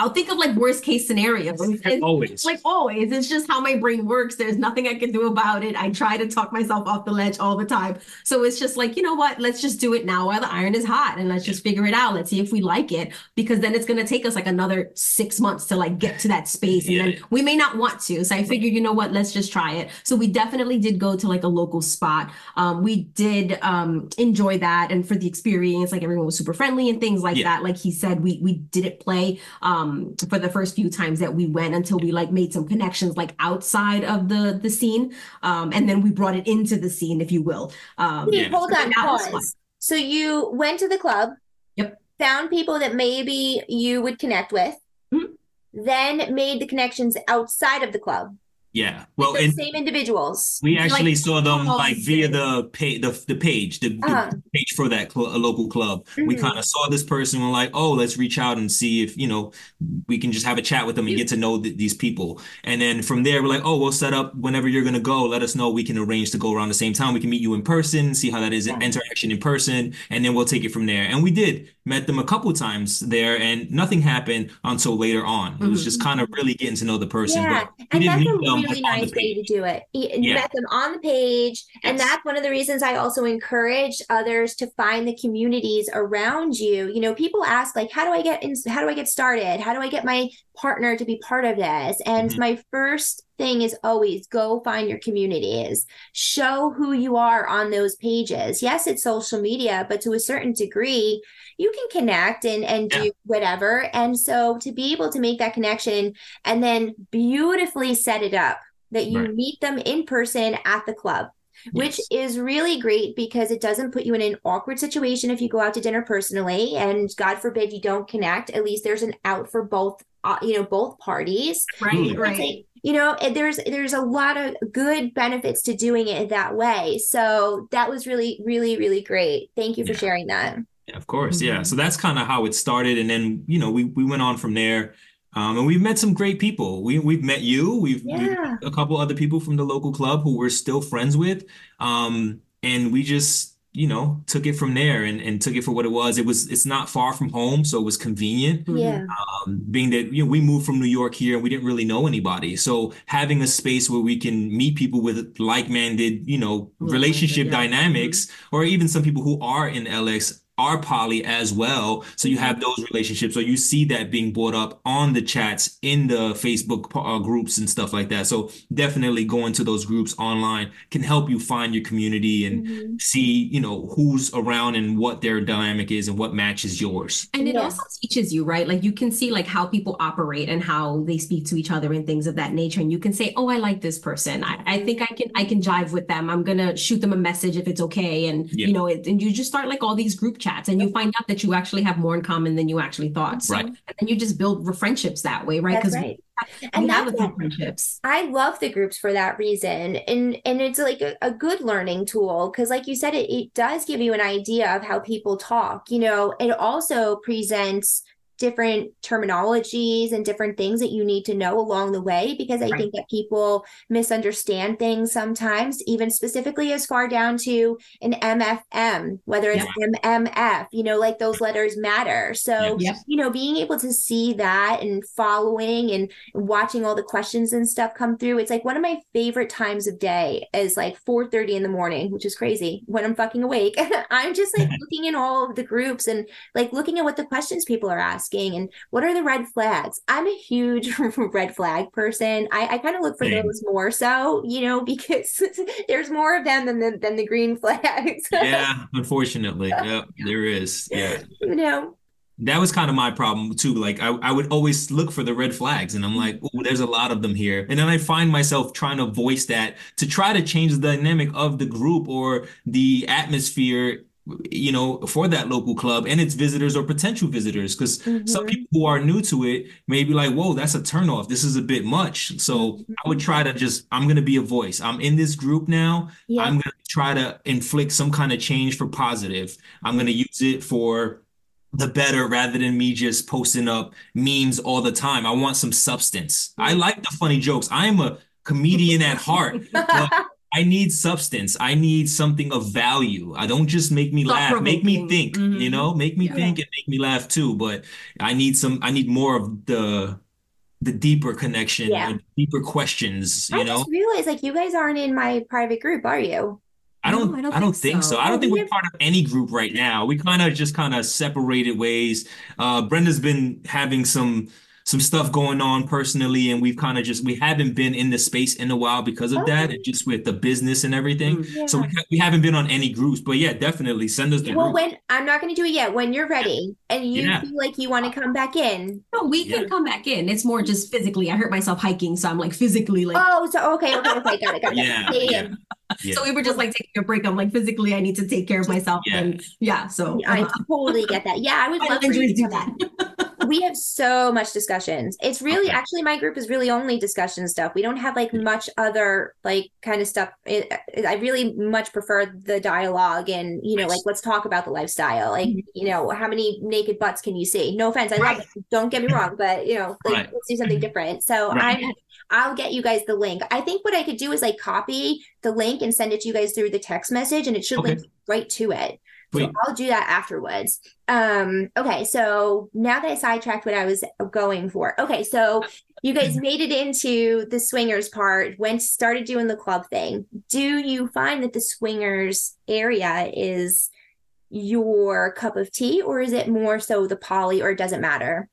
I'll think of like worst case scenarios. Always. like always, it's just how my brain works. There's nothing I can do about it. I try to talk myself off the ledge all the time. So it's just like, you know what? Let's just do it now while the iron is hot and let's just figure it out. Let's see if we like it because then it's going to take us like another six months to like get to that space. And Yeah. then we may not want to. So I figured, you know what? Let's just try it. So we definitely did go to like a local spot. Um, we did um, enjoy that. And for the experience, like everyone was super friendly and things like Yeah. that. Like he said, we, we didn't play um, for the first few times that we went until we like made some connections like outside of the the scene. Um, and then we brought it into the scene, if you will. Um, Yeah. hold on, That was fun. pause. So you went to the club. Yep. Found people that maybe you would connect with. Mhm. Then made the connections outside of the club. Yeah. Well, the same individuals. we Like, actually saw them like via the page, the the page, the, the Uh-huh. page for that cl- a local club. We Mhm. kind of saw this person. We're like, oh, let's reach out and see if you know we can just have a chat with them and get to know th- these people. And then from there, we're like, oh, we'll set up whenever you're gonna go. Let us know. We can arrange to go around the same time. We can meet you in person, see how that is Yeah. interaction in person, and then we'll take it from there. And we did met them a couple times there, and nothing happened until later on. It was Mhm. just kind of really getting to know the person. Yeah, But we and didn't meet them really nice way to do it. You Yeah. met them on the page, and that's one of the reasons I also encourage others to find the communities around you. You know, people ask like, "How do I get in? How do I get started? How do I get my partner to be part of this?" And Mhm. my first thing is always go find your communities. Show who you are on those pages. Yes, it's social media, but to a certain degree, you can connect and and Yeah. do whatever. And so to be able to make that connection and then beautifully set it up that you Right. meet them in person at the club. which is really great because it doesn't put you in an awkward situation if you go out to dinner personally, and God forbid you don't connect. At least there's an out for both, uh, you know, both parties. Right, Absolutely. It's right. Like, you know, there's there's a lot of good benefits to doing it that way. So that was really, really, really great. Thank you for Yeah. sharing that. Yeah, of course. Yeah. Mhm. So that's kind of how it started. And then, you know, we, we went on from there. Um, and we've met some great people. We, we've met you. We've, we've met a couple other people from the local club who we're still friends with. Um, and we just, you know, took it from there and, and took it for what it was. It was, it's not far from home. So it was convenient. Mhm. Yeah. Um, being that, you know, we moved from New York here and we didn't really know anybody. So having a space where we can meet people with like-minded, you know, relationship yeah. dynamics, or even some people who are in LS are poly as well. So you have those relationships, or you see that being brought up on the chats in the Facebook uh, groups and stuff like that. So definitely going to those groups online can help you find your community and Mhm. see, you know, who's around and what their dynamic is and what matches yours. And it Yeah. also teaches you, right? Like you can see like how people operate and how they speak to each other and things of that nature. And you can say, "Oh, I like this person. I, I think I can I can jive with them. I'm gonna shoot them a message if it's okay." And Yeah. you know, it, and you just start like all these group chats, and you find out that you actually have more in common than you actually thought. So, Right. and then you just build friendships that way, right? Because right. we And have that's a few what- friendships. I love the groups for that reason. And and it's like a, a good learning tool because like you said, it, it does give you an idea of how people talk. You know, it also presents different terminologies and different things that you need to know along the way because I Right. think that people misunderstand things sometimes, even specifically as far down to an MFM, whether it's MMF, you know, like those letters matter. So, Yep. you know, being able to see that and following and watching all the questions and stuff come through, it's like one of my favorite times of day is like 4:30 in the morning, which is crazy when I'm fucking awake. I'm just like looking in all of the groups and like looking at what the questions people are asking and what are the red flags. I'm a huge red flag person. I, I kind of look for Same. those more so, you know, because there's more of them than the than the green flags. Yeah, unfortunately. Yeah, there is. Yeah. you know. That was kind of my problem too. Like I, I would always look for the red flags and I'm like, oh, there's a lot of them here. And then I find myself trying to voice that to try to change the dynamic of the group or the atmosphere, you know, for that local club and its visitors or potential visitors. Because some Mhm. people who are new to it may be like, whoa, that's a turnoff. This is a bit much. So I would try to just, I'm going to be a voice. I'm in this group now. Yeah. I'm going to try to inflict some kind of change for positive. I'm going to use it for the better rather than me just posting up memes all the time. I want some substance. I like the funny jokes. I am a comedian at heart, I need substance. I need something of value. I don't just make me laugh, make me Thought-provoking. think, Mhm. you know, make me Yeah. think and make me laugh too. But I need some, I need more of the the deeper connection, Yeah. the deeper questions, I you know. just realized like you guys aren't in my private group, are you? I don't, No, I don't I don't think think so. so. I don't think we we're part of any group right now. We kind of just kind of separated ways. Uh, Brenda's been having some some stuff going on personally, and we've kind of just we haven't been in the space in a while because of that, and just with the business and everything. So we, ha- we haven't been on any groups. But yeah, definitely send us the Well, group. when I'm not going to do it yet, when you're ready and you Yeah. feel like you want to come back in. No, we can come back in. It's more just physically. I hurt myself hiking, so I'm like physically like. Oh, so okay, okay, okay, got it, got it. Yeah, yeah, yeah. So we were just like taking a break. I'm like physically, I need to take care of myself, Yeah. and yeah. So I uh, totally get that. Yeah, I would final love for you injuries to do that. we have so much discussions. It's really Okay. actually my group is really only discussion stuff. We don't have like mm-hmm. much other like kind of stuff. It, it- I really much prefer the dialogue and you know like let's talk about the lifestyle. Like mm-hmm. you know how many naked butts can you see? No offense, I love Right. it. Don't get me wrong, but you know like Right. let's do something mm-hmm. different. So Right. I'm I'll get you guys the link. I think what I could do is like copy the link and send it to you guys through the text message, and it should Okay. link right to it. So Sweet. I'll do that afterwards. Um, okay, so now that I sidetracked what I was going for. Okay, so you guys made it into the swingers part, went started doing the club thing. Do you find that the swingers area is your cup of tea, or is it more so the poly, or it doesn't matter?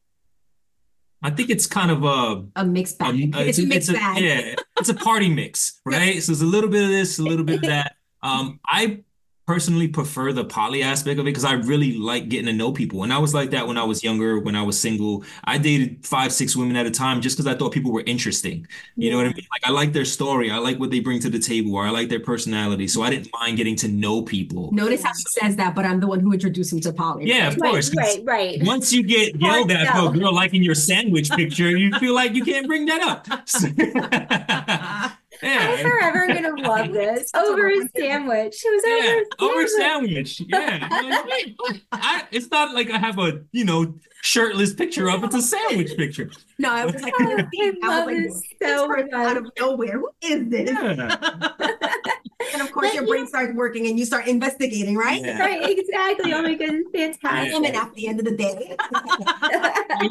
I think it's kind of a A mixed bag. Um, uh, it's, a mixed a, bag. Yeah, it's a party mix, right? So it's a little bit of this, a little bit of that. Um, I personally prefer the poly aspect of it because I really like getting to know people. And I was like that when I was younger, when I was single. I dated five, six women at a time just because I thought people were interesting. You know what I mean? Like I like their story, I like what they bring to the table, or I like their personality. So I didn't mind getting to know people. Notice how he says that, but I'm the one who introduced him to poly. Yeah, of Right, course. 'cause right, right. Once you get yelled at for a girl liking your sandwich picture, you feel like you can't bring that up. I'm yeah. forever gonna love this. Over oh a sandwich. It was Yeah, over over a sandwich. sandwich. Yeah. You're like, wait, what? I, it's not like I have a, you know, shirtless picture of It's a sandwich picture. No, I was like, Oh, I was I love like, this this so person out of nowhere. Who is this? Yeah. and of course, But your you- brain starts working and you start investigating, right? Yeah. Right, exactly. Oh my goodness, fantastic. Women at the end of the day.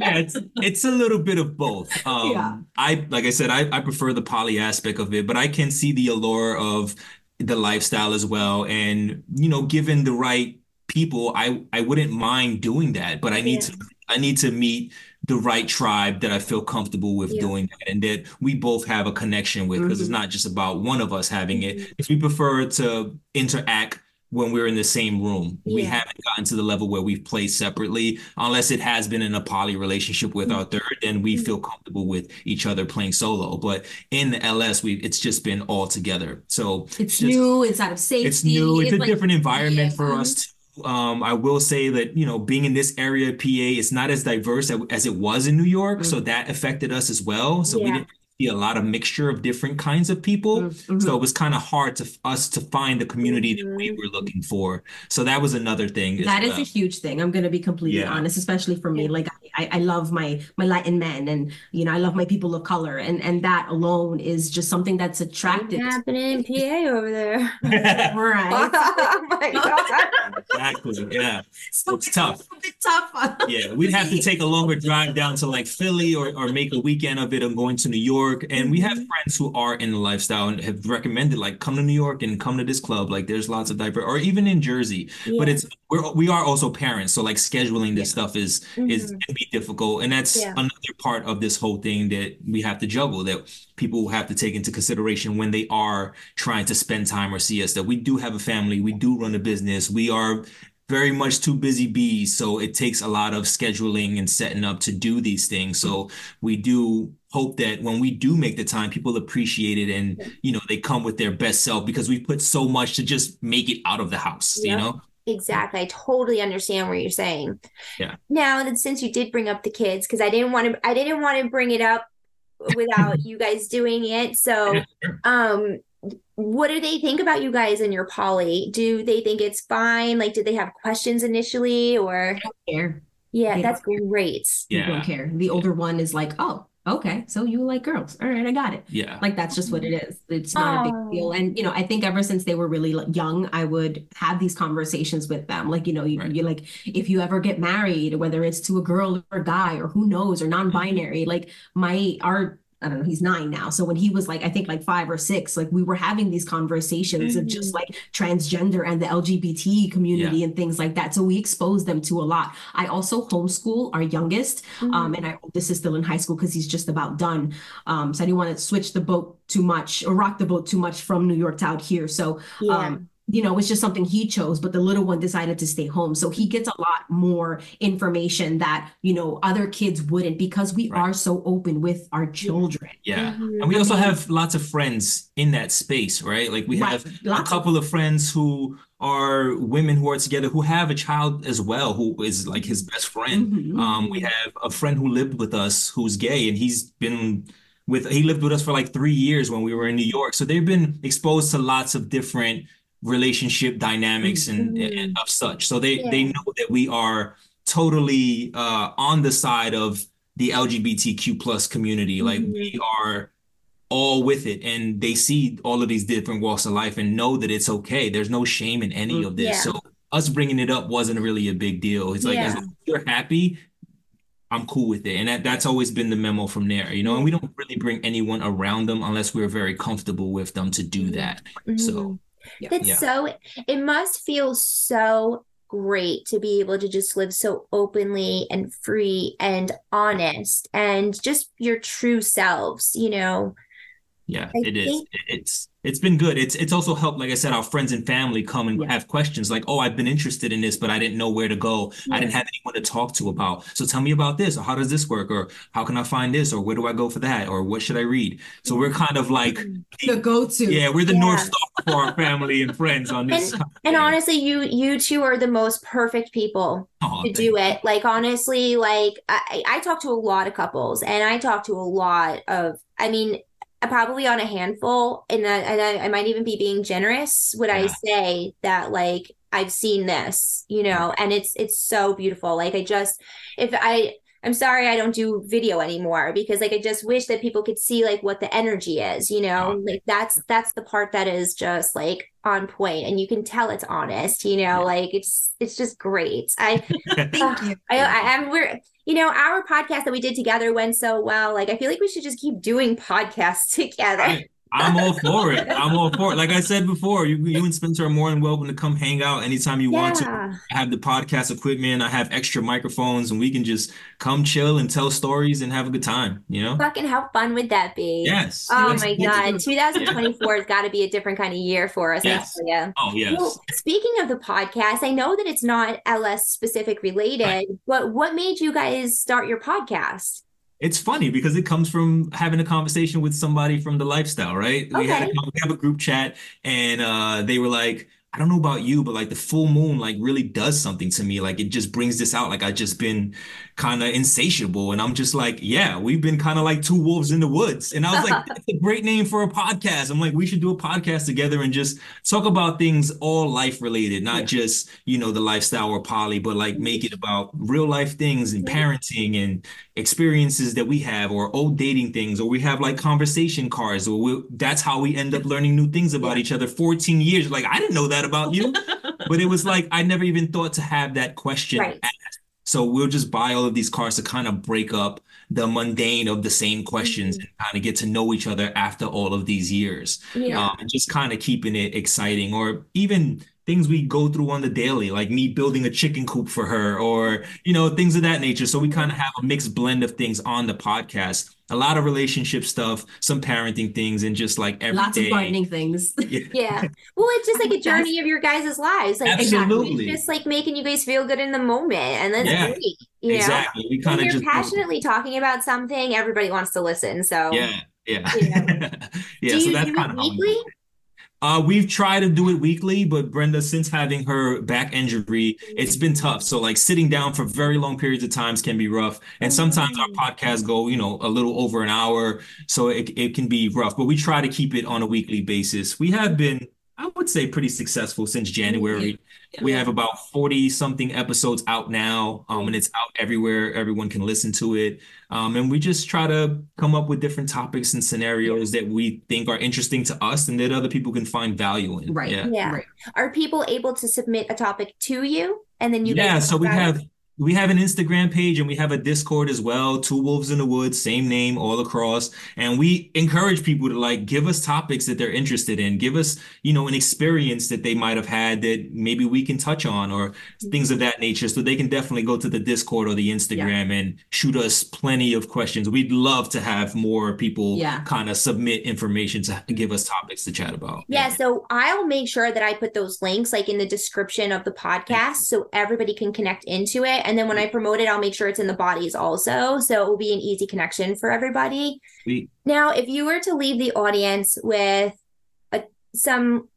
yeah, it's it's a little bit of both. Um, Yeah. I like I said, I, I prefer the poly aspect of it, but I can see the allure of the lifestyle as well. And you know, given the right people, I I wouldn't mind doing that, but I need to I need to meet the right tribe that I feel comfortable with Yeah. doing that and that we both have a connection with because it's Mhm. not just about one of us having it. Mm-hmm. If we prefer to interact when we're in the same room, we haven't gotten to the level where we've played separately, unless it has been in a poly relationship with mm-hmm. our third, then we mm-hmm. feel comfortable with each other playing solo. But in the LS, we it's just been all together. So It's just- new, it's out of safety. it's new. It's a like- different environment for Yeah. us um, too. Um, I will say that, you know, being in this area of PA, it's not as diverse as, as it was in New York. So that affected us as well. So we didn't see a lot of mixture of different kinds of people. Mhm. So it was kind of hard to us to find the community that we were looking for. So that was another thing. as That is well. a huge thing. I'm gonna be completely Yeah. honest, especially for me. Like I, I love my my Latin men, and you know I love my people of color, and and that alone is just something that's attractive. What's happening in PA over there? Right. oh my god. Exactly. Yeah. So It's tough. a tough. Yeah, we'd have to take a longer drive down to like Philly or, or make a weekend of it of going to New York. And we have friends who are in the lifestyle and have recommended like come to New York and come to this club. Like there's lots of diver or even in Jersey. But it's we're we are also parents. So like scheduling this stuff is is Mhm. can be difficult. And that's Yeah. another part of this whole thing that we have to juggle that people have to take into consideration when they are trying to spend time or see us that we do have a family, we do run a business, we are very much too busy bees. So it takes a lot of scheduling and setting up to do these things. So we do hope that when we do make the time, people appreciate it and, you know, they come with their best self because we put so much to just make it out of the house, you know? Exactly. I totally understand what you're saying. Yeah. Now that since you did bring up the kids, because I didn't want to I didn't want to bring it up without you guys doing it. So um what do they think about you guys and your poly? Do they think it's fine? Like did they have questions initially or Care. yeah, They that's great. You Yeah. don't care. The older one is like, oh, okay, so you like girls. All right, I got it. Yeah. Like that's just what it mm-hmm. is. It's not a Oh. big deal. And you know, I think ever since they were really young, I would have these conversations with them. Like, you know, you, Right. you like if you ever get married, whether it's to a girl or a guy or who knows or mm-hmm. non-binary, like my our I don't know, he's nine now. So when he was like, I think like five or six, like we were having these conversations of just like transgender and the LGBT community and things like that. So we exposed them to a lot. I also homeschool our youngest, um, and our this is still in high school because he's just about done. Um, so I didn't want to switch the boat too much or rock the boat too much from New York to out here. So Yeah. um, you know, it's just something he chose, but the little one decided to stay home. So he gets a lot more information that, you know, other kids wouldn't because we Right. are so open with our children. Yeah. Mhm. And we also have lots of friends in that space, right? Like we Right. have a Lots of- couple of friends who are women who are together who have a child as well, who is like his best friend. Mhm. Um, we have a friend who lived with us who's gay, and he's been with he lived with us for like three years when we were in New York. So they've been exposed to lots of different relationship dynamics and, and mm-hmm. of such. So they they know that we are totally uh, on the side of the LGBTQ plus community. Like we mm-hmm. are all with it and they see all of these different walks of life and know that it's okay. There's no shame in any of this. Yeah. So us bringing it up wasn't really a big deal. It's like as Yeah. long as you're happy, I'm cool with it. And that, that's always been the memo from there, you know, and we don't really bring anyone around them unless we're very comfortable with them to do that. So mm-hmm. Yeah. It's Yeah. so it must feel so great to be able to just live so openly and free and honest and just your true selves, you know. Yeah, I it is. It's it's been good. It's it's also helped, like I said, our friends and family come and Yeah. have questions like, oh, I've been interested in this, but I didn't know where to go. I didn't have anyone to talk to about. So tell me about this, or how does this work, or how can I find this, or where do I go for that, or what should I read? So we're mm-hmm. kind of like, mm-hmm. The go-to. yeah, we're the Yeah. North Star for our family and friends on this. And honestly, you you two are the most perfect people Aw, to do it. Like honestly, like I, I talk to a lot of couples and I talk to a lot of I mean probably on a handful and I, and I, I might even be being generous would I say that like I've seen this, you know, and it's it's so beautiful. Like I just if I I'm sorry I don't do video anymore because like I just wish that people could see like what the energy is, you know? Like that's that's the part that is just like on point and you can tell it's honest, you know, like it's it's just great. I Thank you. I, I am we're you know our podcast that we did together went so well. Like I feel like we should just keep doing podcasts together. I'm all for it. I'm all for it. Like I said before, you you and Spencer are more than welcome to come hang out anytime you want to. I have the podcast equipment. I have extra microphones, and we can just come chill and tell stories and have a good time. You know? Fucking how fun would that be? Yes. Oh my God. 2024 has got to be a different kind of year for us. Yes. tell. Oh yes. Well, speaking of the podcast, I know that it's not LS specific related, but what made you guys start your podcast? It's funny because it comes from having a conversation with somebody from the lifestyle, right? We had a, we have a group chat and uh they were like, I don't know about you, but like the full moon like really does something to me. Like it just brings this out. Like I just been kind of insatiable. And I'm just like, yeah, we've been kind of like two wolves in the woods. And I was like, that's a great name for a podcast. I'm like, we should do a podcast together and just talk about things all life related, not just, you know, the lifestyle or poly, but like make it about real life things and parenting and experiences that we have or old dating things, or we have like conversation cards, or we, that's how we end up learning new things about each other. 14 years. Like, I didn't know that about you. But it was like I never even thought to have that question Right. asked. So we'll just buy all of these cards to kind of break up the mundane of the same questions and kind of get to know each other after all of these years. Yeah. Um, and just kind of keeping it exciting, or even things we go through on the daily, like me building a chicken coop for her, or you know, things of that nature. So we kind of have a mixed blend of things on the podcast. A lot of relationship stuff, some parenting things, and just like every Lots of gardening things. Yeah. Well, it's just like a journey of your guys' lives. Like Absolutely. It's just like making you guys feel good in the moment. And that's Yeah. great. You know? Exactly. We kind of you're just passionately talking about something, everybody wants to listen. So Yeah, yeah. Yeah. Yeah, do so you that's do kind it of how weekly? Uh, we've tried to do it weekly, but Brenda, since having her back injury, it's been tough. So like sitting down for very long periods of times can be rough. And sometimes our podcasts go, you know, a little over an hour. So it, it can be rough, but we try to keep it on a weekly basis. We have been, I would say, pretty successful since January. We have about 40 something episodes out now, um, and it's out everywhere. Everyone can listen to it. Um, and we just try to come up with different topics and scenarios that we think are interesting to us and that other people can find value in. Right. Yeah. Yeah. Right. Are people able to submit a topic to you and then you Yeah, guys so we have it? We have an Instagram page and we have a Discord as well. Two Wolves in the Woods, same name all across. And we encourage people to like give us topics that they're interested in. Give us, you know, an experience that they might have had that maybe we can touch on or things of that nature. So they can definitely go to the Discord or the Instagram and shoot us plenty of questions. We'd love to have more people Yeah. kind of submit information to give us topics to chat about. Yeah, so I'll make sure that I put those links like in the description of the podcast so everybody can connect into it. And then when I promote it, I'll make sure it's in the bodies also. So it will be an easy connection for everybody. Sweet. Now, if you were to leave the audience with a, some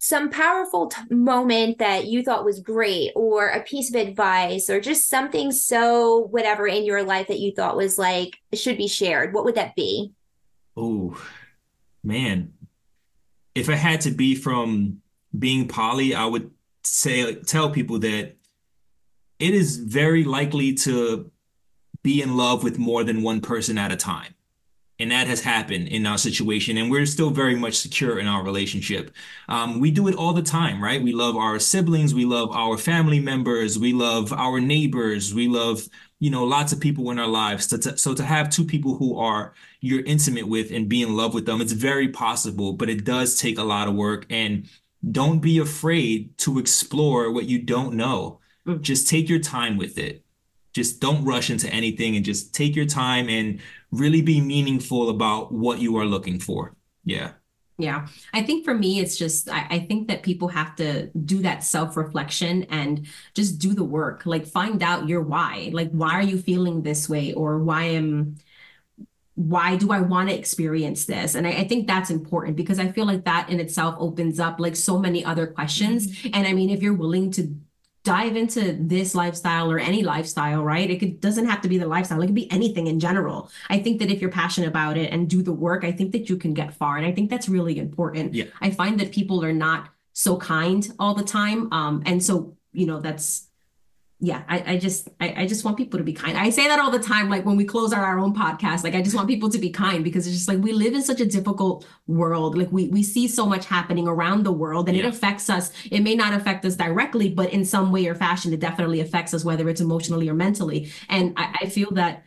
some powerful t- moment that you thought was great or a piece of advice or just something so whatever in your life that you thought was like should be shared, what would that be? Oh, man. If I had to be from being poly, I would say tell people that it is very likely to be in love with more than one person at a time. And that has happened in our situation, and we're still very much secure in our relationship. Um, we do it all the time, right? We love our siblings, we love our family members, we love our neighbors, we love, you know, lots of people in our lives. So to, so to have two people who are you're intimate with and be in love with them, it's very possible, but it does take a lot of work. And don't be afraid to explore what you don't know. Just take your time with it just don't rush into anything and just take your time and really be meaningful about what you are looking for. Yeah. Yeah. I think for me, it's just, I, I think that people have to do that self reflection and just do the work. Like, find out your why. Like, why are you feeling this way? Or why am, why do I want to experience this? And I, I, think that's important because I feel like that in itself opens up like so many other questions. Mm-hmm. And I mean, if you're willing to dive into this lifestyle or any lifestyle, right? It could, doesn't have to be the lifestyle. It could be anything in general. I think that if you're passionate about it and do the work, I think that you can get far. And I think that's really important. Yeah. I find that people are not so kind all the time. Um, and so, you know, that's yeah, I, I just I, I just want people to be kind. I say that all the time, like when we close our, our own podcast, like I just want people to be kind because it's just like we live in such a difficult world. Like we we see so much happening around the world and yeah. it affects us. It may not affect us directly, but in some way or fashion, it definitely affects us, whether it's emotionally or mentally. And I, I feel that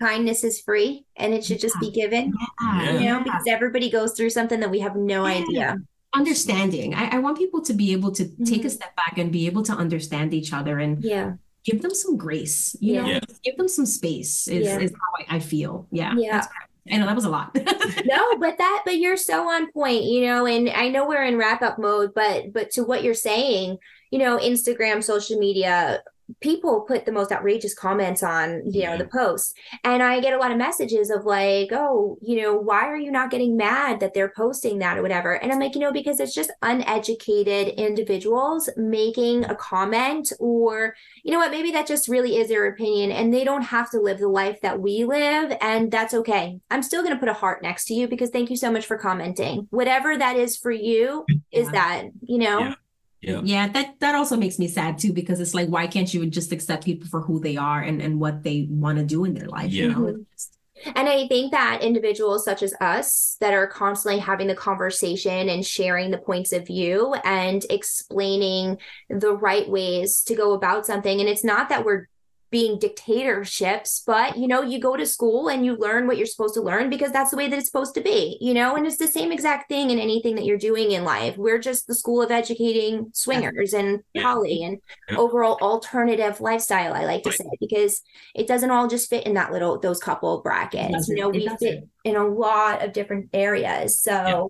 kindness is free and it should just be given. Yeah. You know, because everybody goes through something that we have no yeah. idea understanding. I, I want people to be able to mm-hmm. take a step back and be able to understand each other and yeah give them some grace. You yeah. know, yeah. give them some space is, yeah. is how I, I, feel. Yeah. Yeah. I know that was a lot. no, but that but you're so on point, you know, and I know we're in wrap up mode, but but to what you're saying, you know, Instagram, social media, people put the most outrageous comments on you know the mm-hmm. posts and i get a lot of messages of like oh you know why are you not getting mad that they're posting that or whatever? And i'm like you know because it's just uneducated individuals making a comment or you know what maybe that just really is their opinion and they don't have to live the life that we live and that's okay. I'm still going to put a heart next to you because thank you so much for commenting. Whatever that is for you is that you know? Yeah. Yeah. yeah, that that also makes me sad too because it's like why can't you just accept people for who they are and and what they want to do in their life? Yeah. You know? And I think that individuals such as us that are constantly having the conversation and sharing the points of view and explaining the right ways to go about something. And it's not that we're being dictatorships, but you know, you go to school and you learn what you're supposed to learn because that's the way that it's supposed to be, you know, and it's the same exact thing in anything that you're doing in life. We're just the school of educating swingers and yeah. poly and yeah. overall alternative lifestyle, I like to say, because it doesn't all just fit in that little those couple brackets. You know, we fit in a lot of different areas. So yeah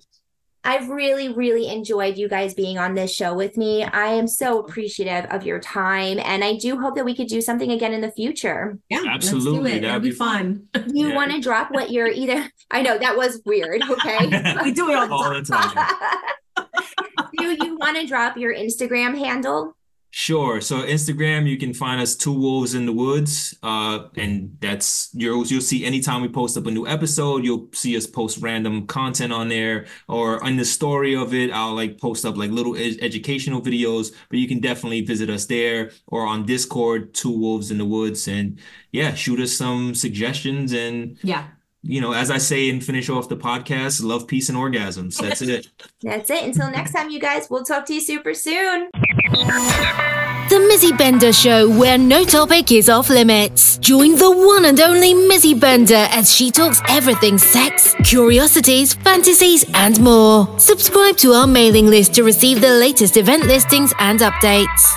I've really, really enjoyed you guys being on this show with me. I am so appreciative of your time, and I do hope that we could do something again in the future. Yeah, absolutely. Let's do it. That'd be fun. Do you yeah. want to drop what you're either? I know that was weird. Okay, we do it all, all the time. do you want to drop your Instagram handle? Sure. So Instagram, you can find us Two Wolves in the Woods, uh, and that's you'll you'll see anytime we post up a new episode, you'll see us post random content on there, or in the story of it, I'll like post up like little ed- educational videos. But you can definitely visit us there or on Discord, Two Wolves in the Woods, and yeah, shoot us some suggestions and yeah, you know, as I say and finish off the podcast, love, peace, and orgasms. That's it. That's it. Until next time, you guys, we'll talk to you super soon. The Mizzy Bender Show, where no topic is off limits. Join the one and only Mizzy Bender as she talks everything sex, curiosities, fantasies, and more. Subscribe to our mailing list to receive the latest event listings and updates.